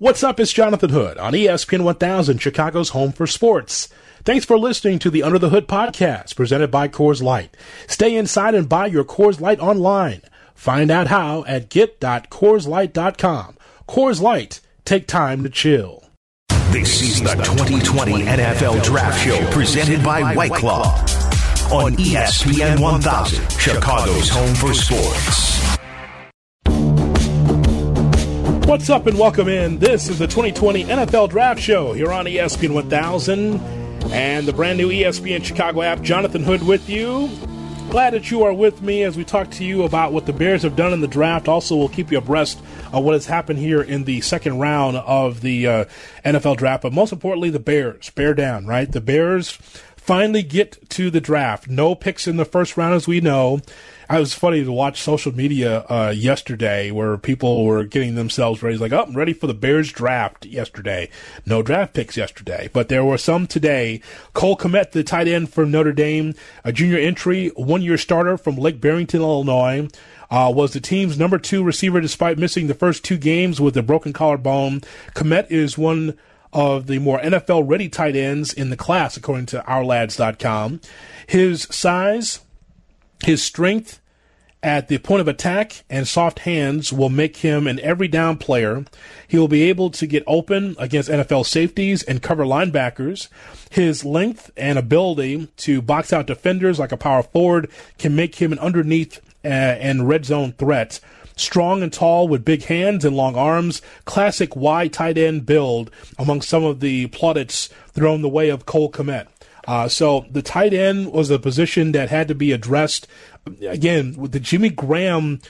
What's up? It's Jonathan Hood on ESPN 1000, Chicago's home for sports. Thanks for listening to the Under the Hood podcast presented by Coors Light. Stay inside and buy your Coors Light online. Find out how at get.coorslight.com. Coors Light, take time to chill. This is the 2020 NFL Draft Show presented by White Claw on ESPN 1000, Chicago's home for sports. What's up and welcome in. This is the 2020 NFL Draft Show here on ESPN 1000 and the brand new ESPN Chicago app. Jonathan Hood with you. Glad that you are with me as we talk to you about what the Bears have done in the draft. Also, we'll keep you abreast of what has happened here in the second round of the uh, NFL draft. But most importantly, the Bears. Bear down, right? The Bears finally get to the draft. No picks in the first round, as we know. I was funny to watch social media uh, yesterday where people were getting themselves ready. Like, oh, I'm ready for the Bears draft yesterday. No draft picks yesterday, but there were some today. Cole Kmet, the tight end for Notre Dame, a junior entry, one year starter from Lake Barrington, Illinois. Uh, was the team's number two receiver despite missing the first two games with a broken collarbone. Kmet is one of the more NFL ready tight ends in the class, according to OurLads.com. His size, his strength, at the point of attack and soft hands will make him an every down player. He will be able to get open against NFL safeties and cover linebackers. His length and ability to box out defenders like a power forward can make him an underneath uh, and red zone threat. Strong and tall with big hands and long arms, classic wide tight end build among some of the plaudits thrown the way of Cole Kmet. Uh, so the tight end was a position that had to be addressed again with the Jimmy Graham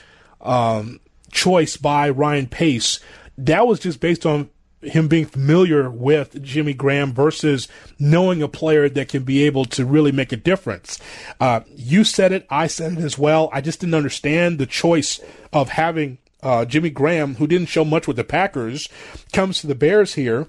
um, choice by Ryan Pace. That was just based on him being familiar with Jimmy Graham versus knowing a player that can be able to really make a difference. Uh, you said it, I said it as well. I just didn't understand the choice of having uh, Jimmy Graham, who didn't show much with the Packers, comes to the Bears here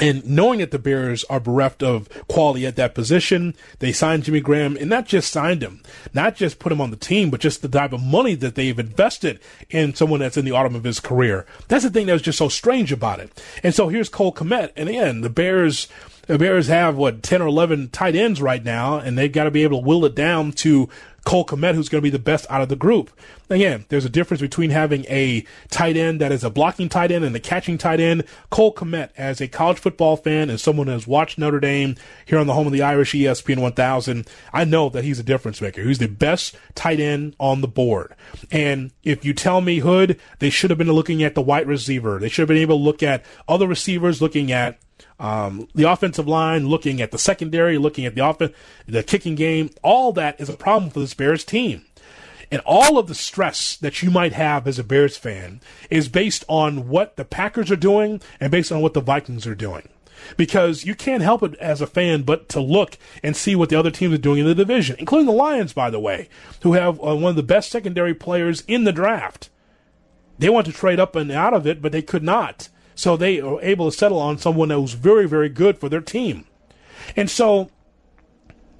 and knowing that the Bears are bereft of quality at that position, they signed Jimmy Graham and not just signed him, not just put him on the team, but just the type of money that they've invested in someone that's in the autumn of his career. That's the thing that was just so strange about it. And so here's Cole Kmet. And again, the Bears, the Bears have what, 10 or 11 tight ends right now, and they've got to be able to will it down to Cole Kmet, who's going to be the best out of the group. Again, there's a difference between having a tight end that is a blocking tight end and a catching tight end. Cole Kmet, as a college football fan and someone who has watched Notre Dame here on the home of the Irish ESPN 1000, I know that he's a difference maker. He's the best tight end on the board. And if you tell me Hood, they should have been looking at the white receiver. They should have been able to look at other receivers, looking at um, the offensive line, looking at the secondary, looking at the off- the kicking game, all that is a problem for this Bears team. And all of the stress that you might have as a Bears fan is based on what the Packers are doing and based on what the Vikings are doing. Because you can't help it as a fan but to look and see what the other teams are doing in the division, including the Lions, by the way, who have uh, one of the best secondary players in the draft. They want to trade up and out of it, but they could not. So they are able to settle on someone that was very, very good for their team. And so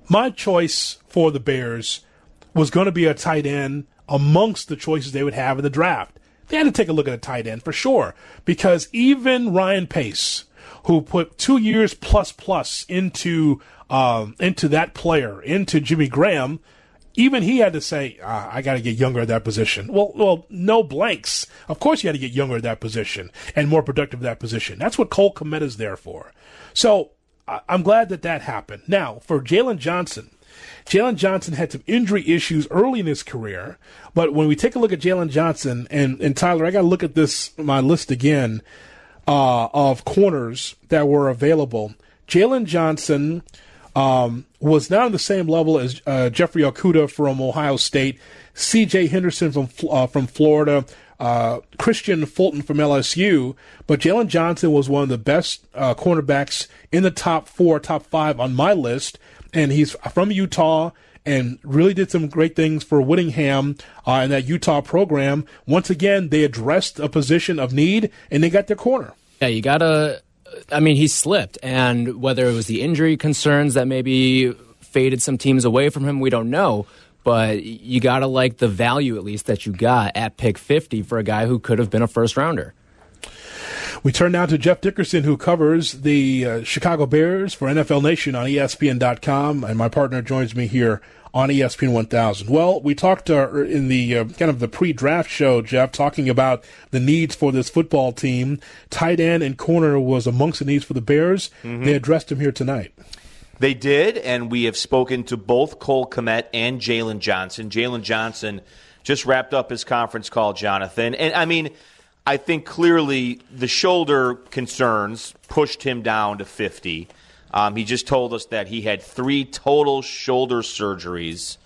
my choice for the Bears was going to be a tight end amongst the choices they would have in the draft. They had to take a look at a tight end for sure, because even Ryan Pace, who put two years plus plus into um, into that player, into Jimmy Graham, even he had to say, ah, I got to get younger at that position. Well, well, no blanks. Of course, you had to get younger at that position and more productive at that position. That's what Cole Kmet is there for. So I'm glad that that happened. Now, for Jaylon Johnson, Jaylon Johnson had some injury issues early in his career, but when we take a look at Jaylon Johnson and, and Tyler, I got to look at this my list again uh, of corners that were available. Jaylon Johnson um, was not on the same level as uh, Jeffrey Okudah from Ohio State, C.J. Henderson from uh, from Florida, uh, Kristian Fulton from LSU, but Jaylon Johnson was one of the best uh, cornerbacks in the top four, top five on my list, and he's from Utah and really did some great things for Whittingham uh, in that Utah program. Once again, they addressed a position of need and they got their corner. Yeah, you gotta I mean, he slipped, and whether it was the injury concerns that maybe faded some teams away from him, we don't know. But you got to like the value, at least, that you got at pick 50 for a guy who could have been a first rounder. We turn now to Jeff Dickerson, who covers the uh, Chicago Bears for NFL Nation on ESPN.com, and my partner joins me here on ESPN 1000. Well, we talked uh, in the uh, kind of the pre-draft show, Jeff, talking about the needs for this football team. Tight end and corner was amongst the needs for the Bears. Mm-hmm. They addressed him here tonight. They did, and we have spoken to both Cole Kmet and Jaylon Johnson. Jaylon Johnson just wrapped up his conference call, Jonathan. And I mean, I think clearly the shoulder concerns pushed him down to 50. Um, he just told us that he had three total shoulder surgeries.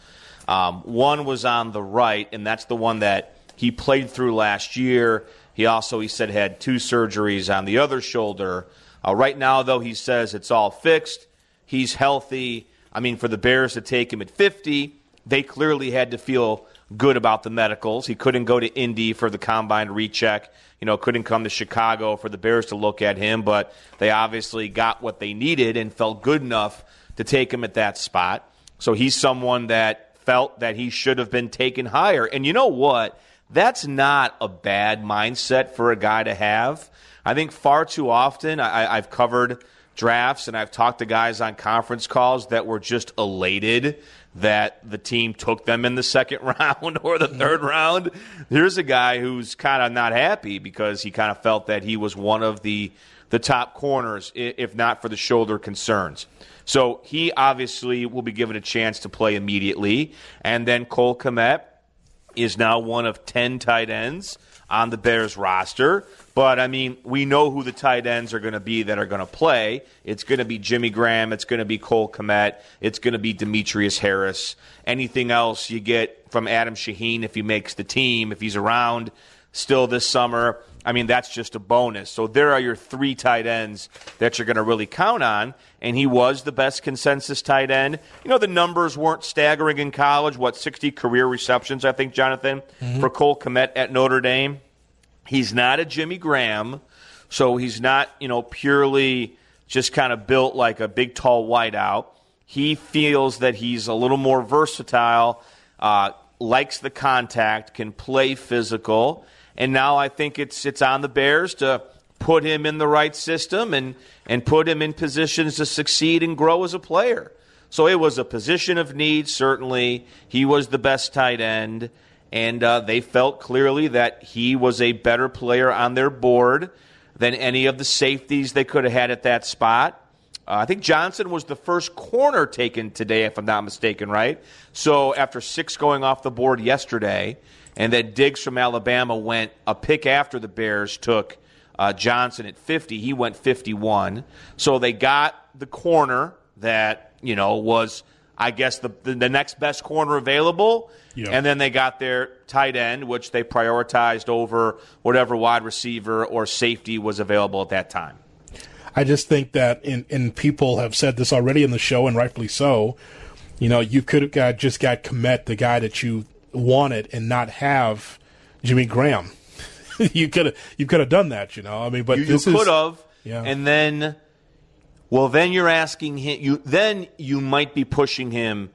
Um, one was on the right, and that's the one that he played through last year. He also, he said, had two surgeries on the other shoulder. Uh, right now, though, he says it's all fixed. He's healthy. I mean, for the Bears to take him at 50, they clearly had to feel good about the medicals. He couldn't go to Indy for the combine recheck you know, couldn't come to Chicago for the Bears to look at him, but they obviously got what they needed and felt good enough to take him at that spot. So he's someone that felt that he should have been taken higher. And you know what? That's not a bad mindset for a guy to have. I think far too often I, have covered drafts and I've talked to guys on conference calls that were just elated that the team took them in the second round or the mm-hmm. third round. Here's a guy who's kind of not happy because he kind of felt that he was one of the the top corners, if not for the shoulder concerns. So he obviously will be given a chance to play immediately. And then Cole Kmet is now one of 10 tight ends on the Bears roster. But I mean, we know who the tight ends are going to be that are going to play. It's going to be Jimmy Graham. It's going to be Cole Kmet. It's going to be Demetrius Harris. Anything else you get from Adam Shaheen if he makes the team, if he's around still this summer, I mean, that's just a bonus. So there are your three tight ends that you're going to really count on. And he was the best consensus tight end. You know, the numbers weren't staggering in college. What, 60 career receptions, I think, Jonathan, mm-hmm. for Cole Kmet at Notre Dame? He's not a Jimmy Graham, so he's not, you know, purely just kind of built like a big, tall wideout. He feels that he's a little more versatile, uh, likes the contact, can play physical, and now I think it's it's on the Bears to put him in the right system and and put him in positions to succeed and grow as a player. So it was a position of need. Certainly, he was the best tight end and uh, they felt clearly that he was a better player on their board than any of the safeties they could have had at that spot. Uh, I think Johnson was the first corner taken today, if I'm not mistaken, right? So after six going off the board yesterday, and then Diggs from Alabama went a pick after the Bears took uh, Johnson at 50. He went 51. So they got the corner that, you know, was – I guess the, the, the next best corner available. Yep. And then they got their tight end, which they prioritized over whatever wide receiver or safety was available at that time. I just think that, and, and people have said this already in the show, and rightfully so. You know, you could have got just got Kmet, the guy that you wanted, and not have Jimmy Graham. you could have you could have done that, you know. I mean, but you, you could have, yeah. and then well, then you're asking him. You then you might be pushing him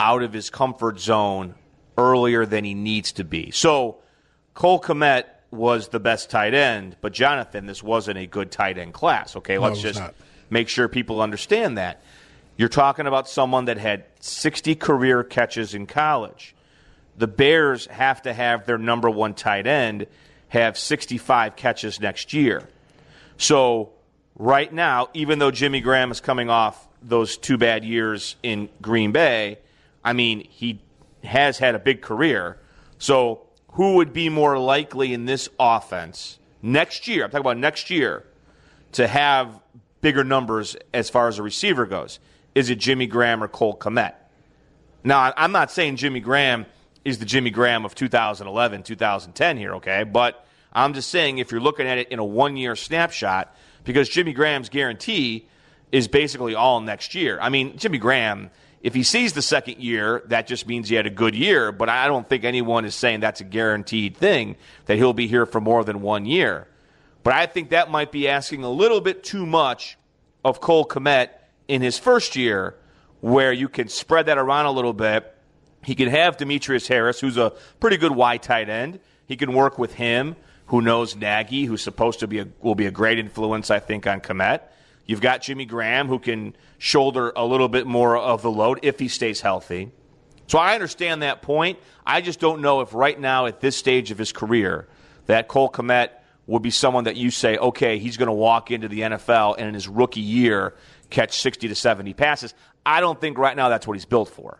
out of his comfort zone earlier than he needs to be. So Cole Kmet was the best tight end, but Jonathan, this wasn't a good tight end class. Okay, no, let's just not. make sure people understand that. You're talking about someone that had 60 career catches in college. The Bears have to have their number one tight end have 65 catches next year. So right now, even though Jimmy Graham is coming off those two bad years in Green Bay, I mean, he has had a big career. So, who would be more likely in this offense next year? I'm talking about next year to have bigger numbers as far as a receiver goes. Is it Jimmy Graham or Cole Kmet? Now, I'm not saying Jimmy Graham is the Jimmy Graham of 2011, 2010 here, okay? But I'm just saying if you're looking at it in a one year snapshot, because Jimmy Graham's guarantee is basically all next year. I mean, Jimmy Graham, if he sees the second year, that just means he had a good year, but I don't think anyone is saying that's a guaranteed thing that he'll be here for more than one year. But I think that might be asking a little bit too much of Cole Kmet in his first year, where you can spread that around a little bit. He can have Demetrius Harris, who's a pretty good wide tight end. He can work with him. who knows Nagy, who's supposed to be a, will be a great influence, I think, on Kmet. You've got Jimmy Graham, who can shoulder a little bit more of the load if he stays healthy. So I understand that point. I just don't know if right now, at this stage of his career, that Cole Kmet would be someone that you say, okay, he's going to walk into the NFL and in his rookie year catch 60 to 70 passes. I don't think right now that's what he's built for.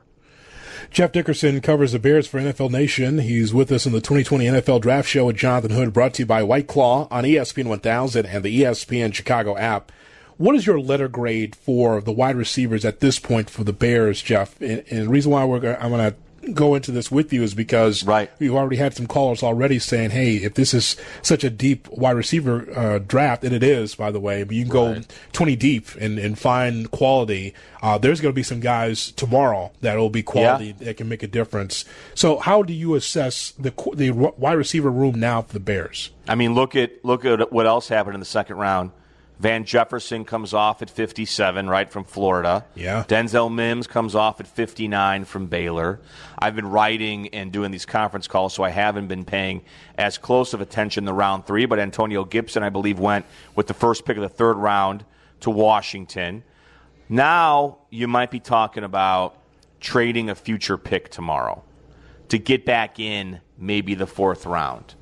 Jeff Dickerson covers the Bears for NFL Nation. He's with us in the 2020 NFL Draft Show with Jonathan Hood, brought to you by White Claw on ESPN 1000 and the ESPN Chicago app. What is your letter grade for the wide receivers at this point for the Bears, Jeff? And, and the reason why we're I'm going to go into this with you is because right. we've already had some callers already saying, "Hey, if this is such a deep wide receiver uh, draft, and it is, by the way, but you can right. go 20 deep and, and find quality. Uh, there's going to be some guys tomorrow that will be quality yeah. that can make a difference. So, how do you assess the the wide receiver room now for the Bears? I mean, look at look at what else happened in the second round. Van Jefferson comes off at 57, right, from Florida. Yeah. Denzel Mims comes off at 59 from Baylor. I've been writing and doing these conference calls, so I haven't been paying as close of attention to round three, but Antonio Gibson, I believe, went with the first pick of the third round to Washington. Now you might be talking about trading a future pick tomorrow to get back in maybe the fourth round.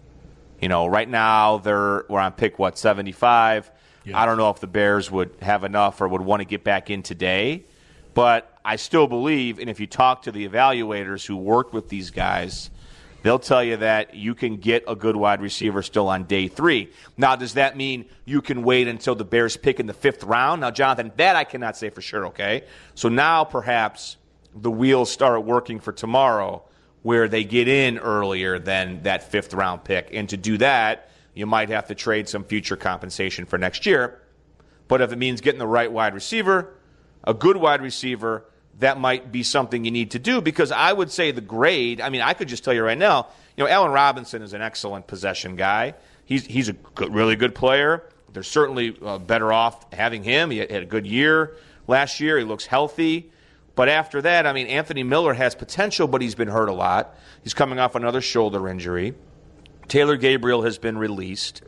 You know, right now they're we're on pick what, 75 I don't know if the Bears would have enough or would want to get back in today, but I still believe, and if you talk to the evaluators who worked with these guys, they'll tell you that you can get a good wide receiver still on day three. Now, does that mean you can wait until the Bears pick in the fifth round? Now, Jonathan, that I cannot say for sure, okay? So now perhaps the wheels start working for tomorrow where they get in earlier than that fifth round pick. And to do that, you might have to trade some future compensation for next year. But if it means getting the right wide receiver, a good wide receiver, that might be something you need to do because I would say the grade, I mean, I could just tell you right now, you know, Allen Robinson is an excellent possession guy. He's, he's a good, really good player. They're certainly uh, better off having him. He had a good year last year. He looks healthy. But after that, I mean, Anthony Miller has potential, but he's been hurt a lot. He's coming off another shoulder injury. Taylor Gabriel has been released.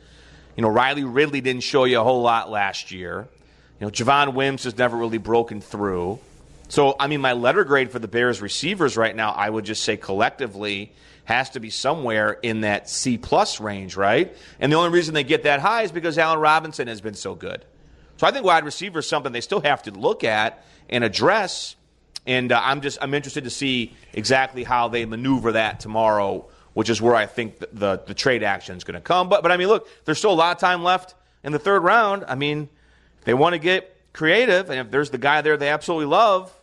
You know, Riley Ridley didn't show you a whole lot last year. You know, Javon Wims has never really broken through. So, I mean, my letter grade for the Bears receivers right now, I would just say collectively has to be somewhere in that C plus range, right? And the only reason they get that high is because Allen Robinson has been so good. So I think wide receiver is something they still have to look at and address. And uh, I'm just I'm interested to see exactly how they maneuver that tomorrow which is where I think the, the, the trade action is going to come. But, but I mean, look, there's still a lot of time left in the third round. I mean, if they want to get creative, and if there's the guy there they absolutely love,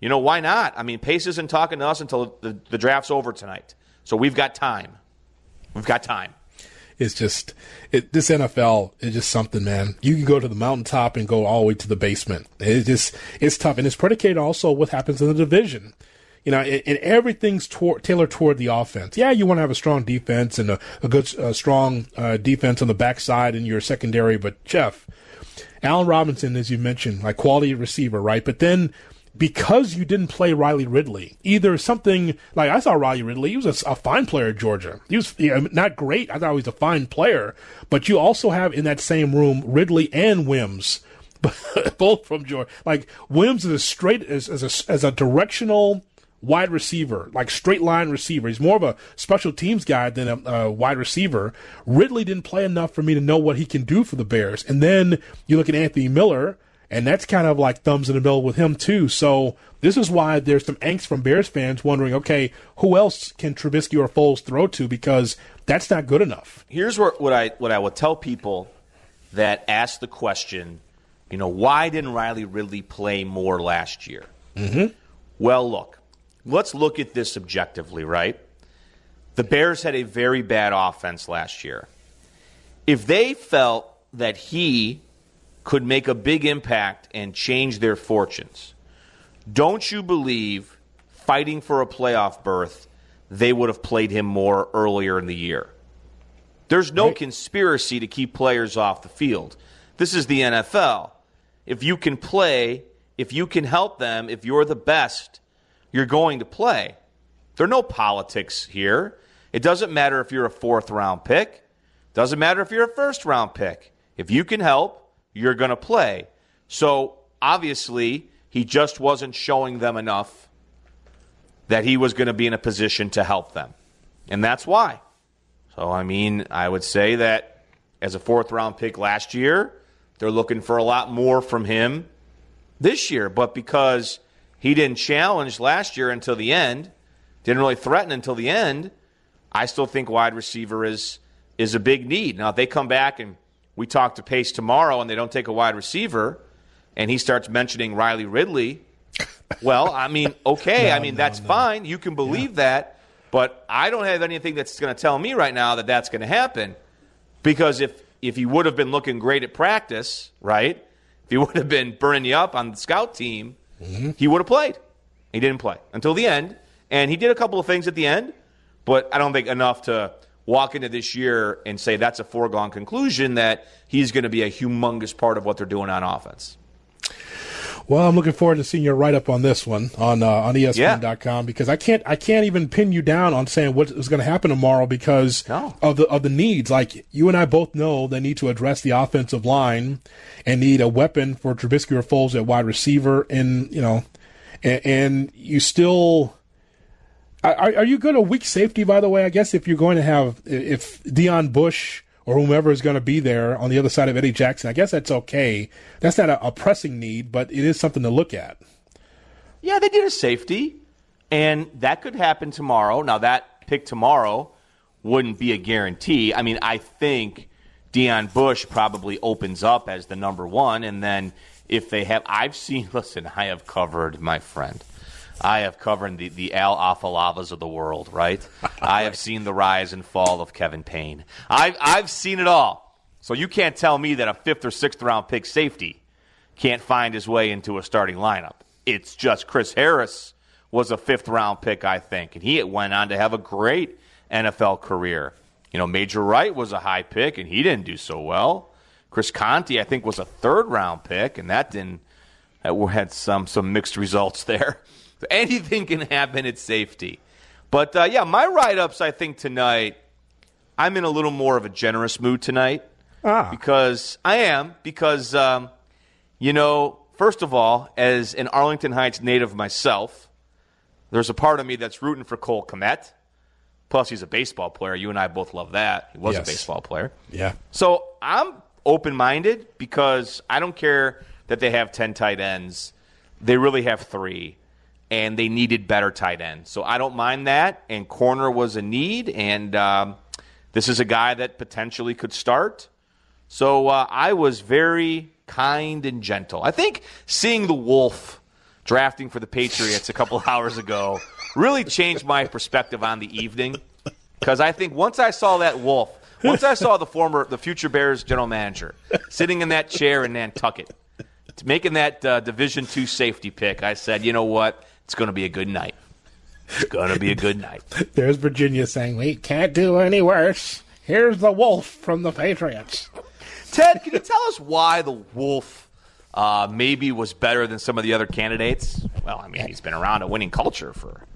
you know, why not? I mean, Pace isn't talking to us until the, the draft's over tonight. So we've got time. We've got time. It's just it, this NFL is just something, man. You can go to the mountaintop and go all the way to the basement. It's just it's tough, and it's predicated also what happens in the division you know, and, and everything's tailored toward the offense. Yeah, you want to have a strong defense and a, a good, uh, strong uh, defense on the backside in your secondary. But Jeff, Allen Robinson, as you mentioned, like quality receiver, right? But then because you didn't play Riley Ridley, either something like I saw Riley Ridley, he was a, a fine player at Georgia. He was you know, not great. I thought he was a fine player, but you also have in that same room Ridley and Wims. both from Georgia. Like Wims is a straight as, as a as a directional wide receiver, like straight line receiver. He's more of a special teams guy than a, a, wide receiver. Ridley didn't play enough for me to know what he can do for the Bears. And then you look at Anthony Miller, and that's kind of like thumbs in the middle with him too. So this is why there's some angst from Bears fans wondering, okay, who else can Trubisky or Foles throw to because that's not good enough. Here's what, what I what I would tell people that ask the question, you know, why didn't Riley Ridley play more last year? Mm-hmm. Well, look, let's look at this objectively, right? The Bears had a very bad offense last year. If they felt that he could make a big impact and change their fortunes, don't you believe fighting for a playoff berth, they would have played him more earlier in the year? There's no conspiracy to keep players off the field. This is the NFL. If you can play, if you can help them, if you're the best, you're going to play. There are no politics here. It doesn't matter if you're a fourth round pick. Doesn't matter if you're a first round pick. If you can help, you're going to play. So obviously, he just wasn't showing them enough that he was going to be in a position to help them. And that's why. So, I mean, I would say that as a fourth round pick last year, they're looking for a lot more from him this year. But because he didn't challenge last year until the end, didn't really threaten until the end, I still think wide receiver is is a big need. Now, if they come back and we talk to Pace tomorrow and they don't take a wide receiver and he starts mentioning Riley Ridley, well, I mean, okay, no, I mean, no, that's no. fine. You can believe yeah. that. But I don't have anything that's going to tell me right now that that's going to happen because if, if he would have been looking great at practice, right? If he would have been burning you up on the scout team, mm-hmm. he would have played. He didn't play until the end. And he did a couple of things at the end, but I don't think enough to walk into this year and say that's a foregone conclusion that he's going to be a humongous part of what they're doing on offense. Well, I'm looking forward to seeing your write up on this one on uh, on ESPN.com yeah. because I can't I can't even pin you down on saying what is going to happen tomorrow because no. of the of the needs. Like you and I both know they need to address the offensive line and need a weapon for Trubisky or Foles at wide receiver, and you know, and, and you still. Are, are you good at weak safety? By the way, I guess if you're going to have if Deon Bush or whomever is going to be there on the other side of Eddie Jackson. I guess that's okay. That's not a, a, pressing need, but it is something to look at. Yeah, they need a safety, and that could happen tomorrow. Now, that pick tomorrow wouldn't be a guarantee. I mean, I think Deon Bush probably opens up as the number one, and then if they have, I've seen, listen, I have covered, my friend. I have covered the, the Al Afalavas of the world, right? I have seen the rise and fall of Kevin Payne. I've, I've seen it all. So you can't tell me that a fifth or sixth round pick safety can't find his way into a starting lineup. It's just Chris Harris was a fifth round pick, I think, and he went on to have a great NFL career. You know, Major Wright was a high pick, and he didn't do so well. Chris Conte, I think, was a third round pick, and that didn't that had some some mixed results there. So anything can happen at safety. But uh, yeah, my write ups, I think tonight, I'm in a little more of a generous mood tonight. Ah. Because I am, because, um, you know, first of all, as an Arlington Heights native myself, there's a part of me that's rooting for Cole Kmet. Plus, he's a baseball player. You and I both love that. He was yes. a baseball player. Yeah. So I'm open minded because I don't care that they have 10 tight ends. They really have three and they needed better tight ends. So I don't mind that. And corner was a need, and um, this is a guy that potentially could start. So uh, I was very kind and gentle. I think seeing the Wolf drafting for the Patriots a couple hours ago really changed my perspective on the evening because I think once I saw that Wolf, once I saw the former, the future Bears general manager sitting in that chair in Nantucket, making that uh, Division two safety pick, I said, you know what? It's going to be a good night. It's going to be a good night. There's Virginia saying, we can't do any worse. Here's the wolf from the Patriots. Ted, can you tell us why the wolf uh, maybe was better than some of the other candidates? Well, I mean, he's been around a winning culture for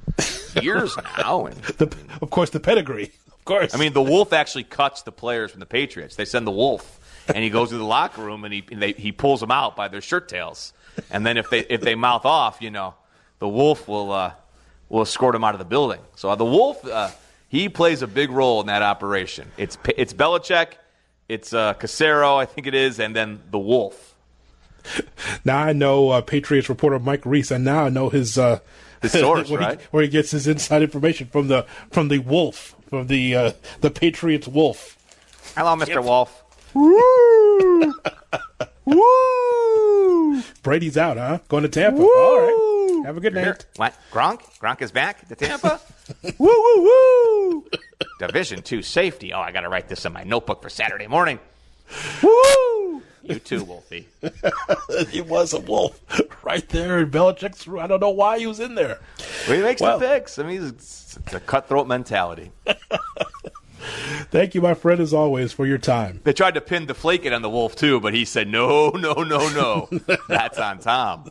years now. And, the, of course, the pedigree. Of course. I mean, the wolf actually cuts the players from the Patriots. They send the wolf, and he goes to the locker room and he and they, he pulls them out by their shirt tails. And then if they if they mouth off, you know, the Wolf will uh, will escort him out of the building. So uh, the Wolf, uh, he plays a big role in that operation. It's it's Belichick, it's uh, Caserio, I think it is, and then the Wolf. Now I know uh, Patriots reporter Mike Reiss, and now I know his uh, his source, where right? He, where he gets his inside information from the from the Wolf, from the uh, the Patriots Wolf. Hello, Mister yep. Wolf. Woo! Woo! Brady's out, huh? Going to Tampa. Woo! All right. Have a good night. What? Gronk? Gronk is back to Tampa? woo, woo, woo. Division two safety. Oh, I got to write this in my notebook for Saturday morning. Woo! You too, Wolfie. he was a wolf right there in Belichick's room. I don't know why he was in there. Well, he makes well, the picks. I mean, it's, it's a cutthroat mentality. Thank you, my friend, as always, for your time. They tried to pin the flake it on the wolf, too, but he said, no, no, no, no. That's on Tom.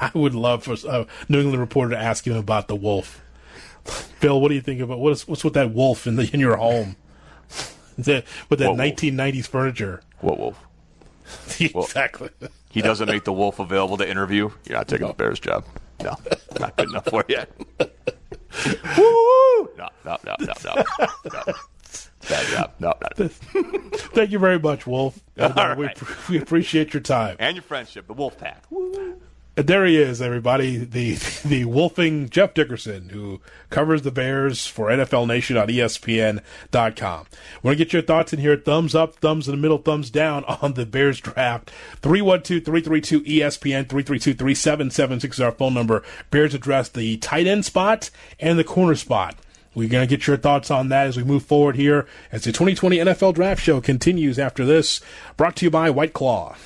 I would love for a New England reporter to ask him about the wolf. Bill, what do you think about what's what's with that wolf in the in your home? The- with that whoa. 1990s furniture. What wolf? exactly. He doesn't make the wolf available to interview. You're not taking the Bears job. No, not good enough for you. Woo! No, no, no, no, no, no. Bad job. No, not. Thank you very much, Wolf. Uh, All we, right. we appreciate your time. And your friendship, the Wolf Pack. There he is, everybody. The the wolfing Jeff Dickerson, who covers the Bears for NFL Nation on ESPN.com. Want to get your thoughts in here? Thumbs up, thumbs in the middle, thumbs down on the Bears draft. 312-332-ESPN, 332-3776 is our phone number. Bears address the tight end spot and the corner spot. We're going to get your thoughts on that as we move forward here as the 2020 NFL Draft Show continues after this. Brought to you by White Claw.